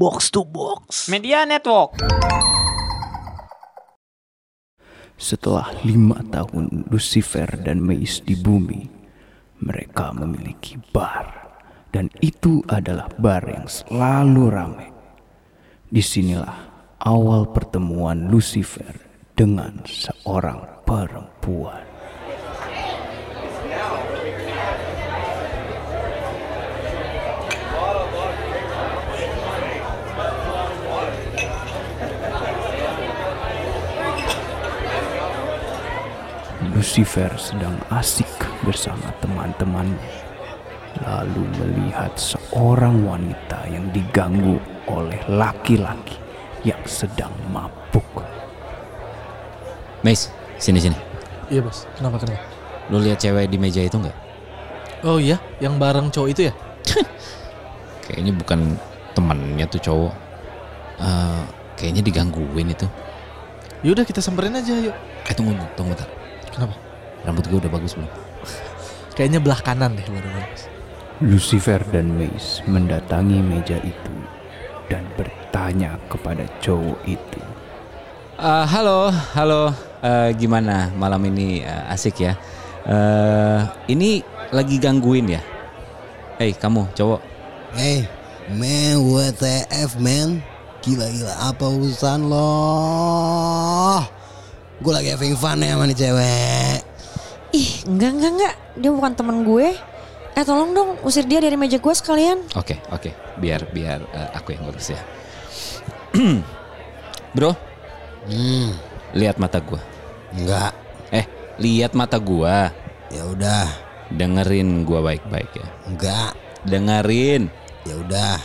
Box to Box. Media Network. Setelah lima tahun Lucifer dan Mace di bumi, mereka memiliki bar. Dan itu adalah bar yang selalu ramai. Di sinilah awal pertemuan Lucifer dengan seorang perempuan. Lucifer sedang asik bersama teman-temannya. Lalu melihat seorang wanita yang diganggu oleh laki-laki yang sedang mabuk. Mace, sini sini. Iya bos, kenapa kenapa? Lu lihat cewek di meja itu nggak? Oh iya, yang bareng cowok itu ya? Kayaknya bukan temennya tuh cowok. Eh, kayaknya digangguin itu. Yaudah kita samperin aja yuk. Eh tunggu, tunggu bentar. Kenapa? Rambut gue udah bagus belum? Kayaknya belah kanan deh baru bagus. Lucifer dan Mace mendatangi meja itu dan bertanya kepada cowok itu. Eh, halo, halo. Eh, gimana malam ini Eh, asik ya? Eh, ini lagi gangguin ya? Hei kamu cowok. Hey, man, WTF, man? Gila-gila, apa urusan lo? Gue lagi having fun ya sama nih cewek. Ih, enggak, enggak, enggak. Dia bukan temen gue. Eh, tolong dong usir dia dari meja gue sekalian. Oke, oke. Biar biar eh, aku yang ngurus ya. Bro, Hmm, lihat mata gua. enggak. Eh, lihat mata gua. Ya udah, Dengerin gua baik-baik ya. enggak. Dengerin. Ya udah.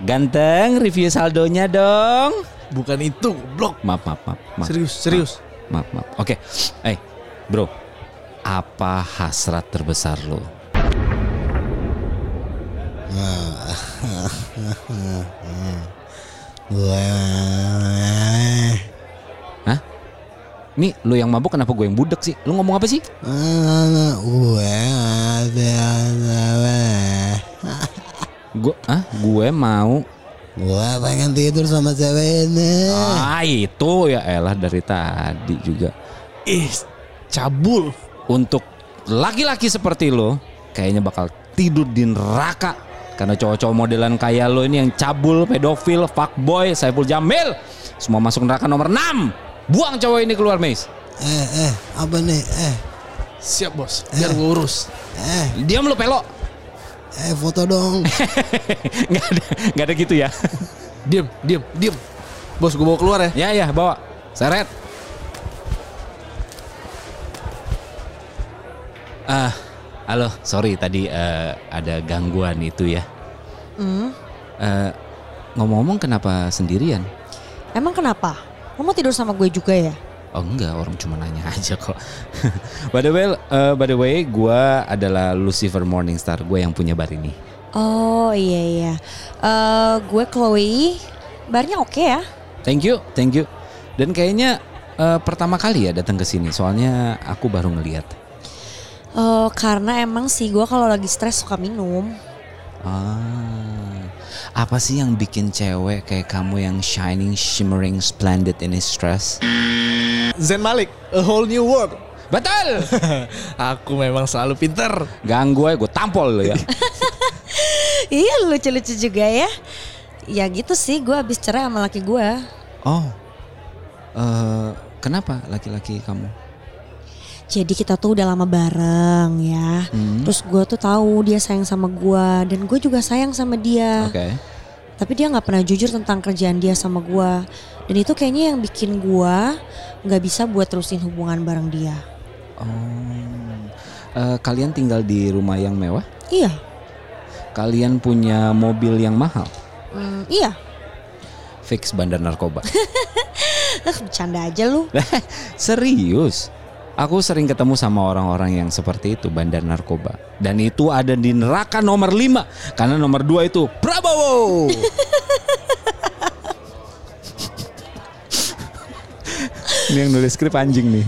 Ganteng, review saldonya dong. Bukan itu, blok. Maaf, maaf, maaf. maaf. Serius, serius. Maaf, maaf. Oke. Eh, bro. Apa hasrat terbesar lo? Gue Hah? Nih, lu yang mabuk kenapa gue yang budek sih? Lu ngomong apa sih? gue Gue, ah, gue mau. Gue pengen tidur sama cewek ini. Ah, itu ya elah dari tadi juga. Ih, cabul. Untuk laki-laki seperti lo, kayaknya bakal tidur di neraka. Karena cowok-cowok modelan kayak lo ini yang cabul, pedofil, fuckboy, Saiful Jamil. Semua masuk neraka nomor 6. Buang cowok ini keluar, Mace. Eh, eh, apa nih? Eh, Siap bos, biar gue urus. eh, Diam lo pelo. Eh, foto dong. Nggak ada, nggak ada gitu ya. Diem, diem, diem. Bos gue bawa keluar ya. ya ya, bawa. Seret. Ah, halo, sorry tadi eh, ada gangguan itu ya. Hmm, Eh, ngomong-ngomong kenapa sendirian? emang kenapa? Mau tidur sama gue juga ya? Oh enggak, orang cuma nanya aja kok. by the way, eh, by the way, gue adalah Lucifer Morningstar, gue yang punya bar ini. Oh iya iya. Eh, gue Chloe. Barnya oke ya? Thank you, thank you. Dan kayaknya eh, pertama kali ya datang ke sini, soalnya aku baru ngeliat. Eh, karena emang sih gue kalau lagi stres suka minum. Ah, apa sih yang bikin cewek kayak kamu yang shining, shimmering, splendid in his stress? Zen Malik, a whole new world. Betul. Aku memang selalu pinter. Ganggu gue, gue tampol lo ya. iya lucu-lucu juga ya. Ya gitu sih gue habis cerai sama laki gue. Oh, eh kenapa laki-laki kamu? Jadi kita tuh udah lama bareng ya. Hmm. Terus gue tuh tahu dia sayang sama gue dan gue juga sayang sama dia. Oke. Tapi dia nggak pernah jujur tentang kerjaan dia sama gue. Dan itu kayaknya yang bikin gue nggak bisa buat terusin hubungan bareng dia. Oh, Eh, kalian tinggal di rumah yang mewah? Iya, Kalian punya mobil yang mahal? Hmm, iya. Fix bandar narkoba. Bercanda aja lu. Serius? Aku sering ketemu sama orang-orang yang seperti itu bandar narkoba. Dan itu ada di neraka nomor 5 karena nomor 2 itu Prabowo. Ini yang nulis skrip anjing nih.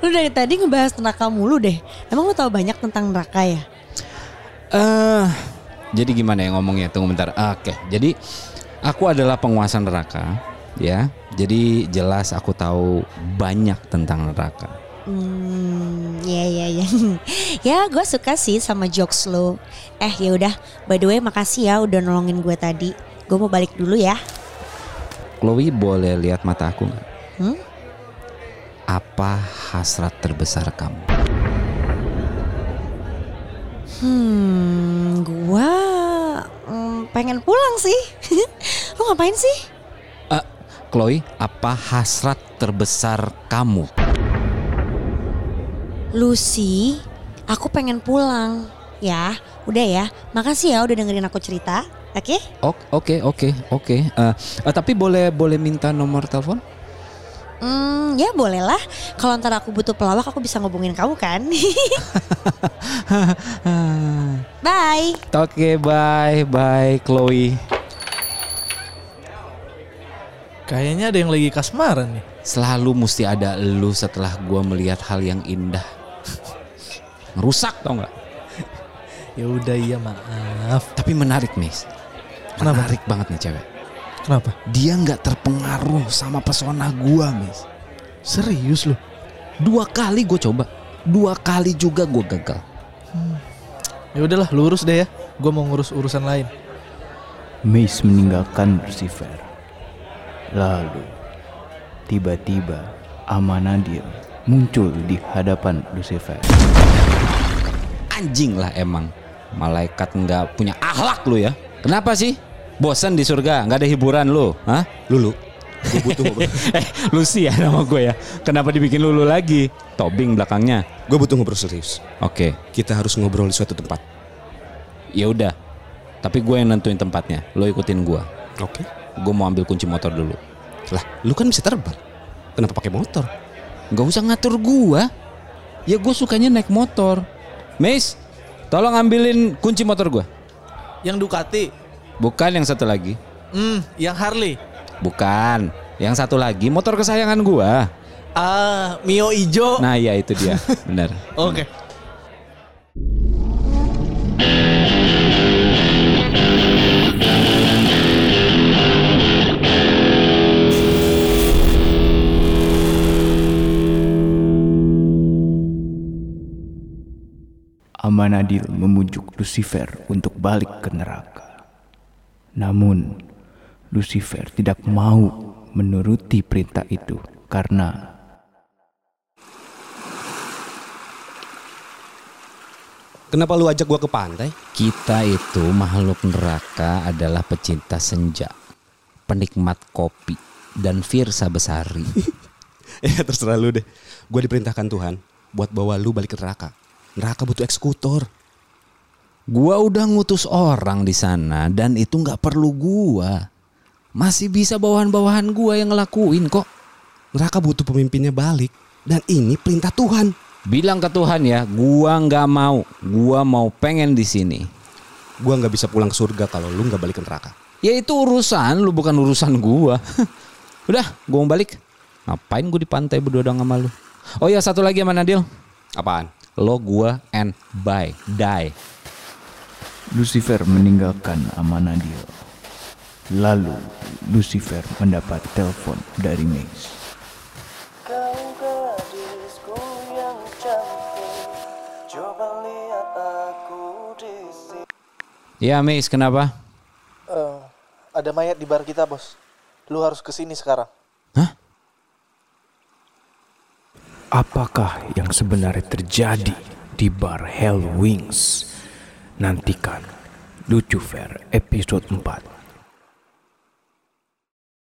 Lu dari tadi ngebahas neraka mulu deh. Emang lu tahu banyak tentang neraka ya? Eh, jadi gimana ya ngomongnya? Tunggu bentar. Oke, jadi Aku adalah penguasa neraka, ya. Jadi jelas aku tahu banyak tentang neraka. Hmm, ya ya ya. ya, gue suka sih sama jokes lo. Eh, ya udah. By the way, makasih ya udah nolongin gue tadi. Gue mau balik dulu ya. Chloe boleh lihat mata aku nggak? Hmm? Apa hasrat terbesar kamu? Hmm, gua mm, pengen pulang sih. Lu ngapain sih? Eh, Chloe, apa hasrat terbesar kamu? Lucy, aku pengen pulang. Ya, udah ya. Makasih ya udah dengerin aku cerita. Oke? Ok- Oke, oke, oke. Eh, eh, tapi boleh boleh minta nomor telepon? Hmm, ya boleh lah. Kalau ntar aku butuh pelawak, aku bisa ngubungin kamu kan? Bye. Oke, bye, bye, Chloe. Kayaknya ada yang lagi kasmaran nih. Selalu mesti ada lu setelah gua melihat hal yang indah. Ngerusak tau nggak? Ya udah iya maaf. Tapi menarik nih. Kenapa? Menarik banget nih cewek. Kenapa? Dia nggak terpengaruh sama pesona gua, Miss. Serius lu? Dua kali gue coba, dua kali juga gue gagal. Ya udahlah, lurus deh ya. Gue mau ngurus urusan lain. Mace meninggalkan Lucifer. Lalu, tiba-tiba Amanadil muncul di hadapan Lucifer. Anjing lah emang. Malaikat nggak punya akhlak lu ya. Kenapa sih? Bosan di surga, nggak ada hiburan lu, hah? Lulu, gue butuh ngobrol. eh, Lucy ya nama gue ya. Kenapa dibikin lulu lagi? Tobing belakangnya. gue butuh ngobrol serius. Oke, Kita harus ngobrol di suatu tempat. ya udah. Tapi gue yang nentuin tempatnya. Lo ikutin gue. Oke. Gue mau ambil kunci motor dulu. Lah, lu kan bisa terbang. Kenapa pakai motor? Gak usah ngatur gua. Ya gue sukanya naik motor. Miss, tolong ambilin kunci motor gua. Yang Ducati. Bukan yang satu lagi. Hmm, yang Harley. Bukan. Yang satu lagi motor kesayangan gua. Ah, Mio Ijo. Nah ya itu dia. Benar. Oke. Amanadil memujuk Lucifer untuk balik ke neraka. Namun, Lucifer tidak mau menuruti perintah itu karena Kenapa lu ajak gue ke pantai? Kita itu makhluk neraka adalah pecinta senja, penikmat kopi, dan Firsa Besari. ya terserah lu deh. Gue diperintahkan Tuhan buat bawa lu balik ke neraka. Neraka butuh eksekutor. Gua udah ngutus orang di sana dan itu nggak perlu gua. Masih bisa bawahan-bawahan gua yang ngelakuin kok. Neraka butuh pemimpinnya balik. Dan ini perintah Tuhan. Bilang ke Tuhan ya, gua nggak mau. Gua mau pengen di sini. Gue nggak bisa pulang ke surga kalau lu nggak balik ke neraka. Ya itu urusan lu bukan urusan gua. Udah, gua mau balik. Ngapain gua di pantai berdua sama lu? Oh ya satu lagi sama Nadil. Apaan? Lo gua and bye, die. Lucifer meninggalkan Amanadil. Lalu, Lucifer mendapat telepon dari Mace. Ya Miss, kenapa? Eh, ada mayat di bar kita, Bos. Lu harus ke sini sekarang. Hah? Apakah yang sebenarnya terjadi di bar Hell Wings? Nantikan Lucifer episode 4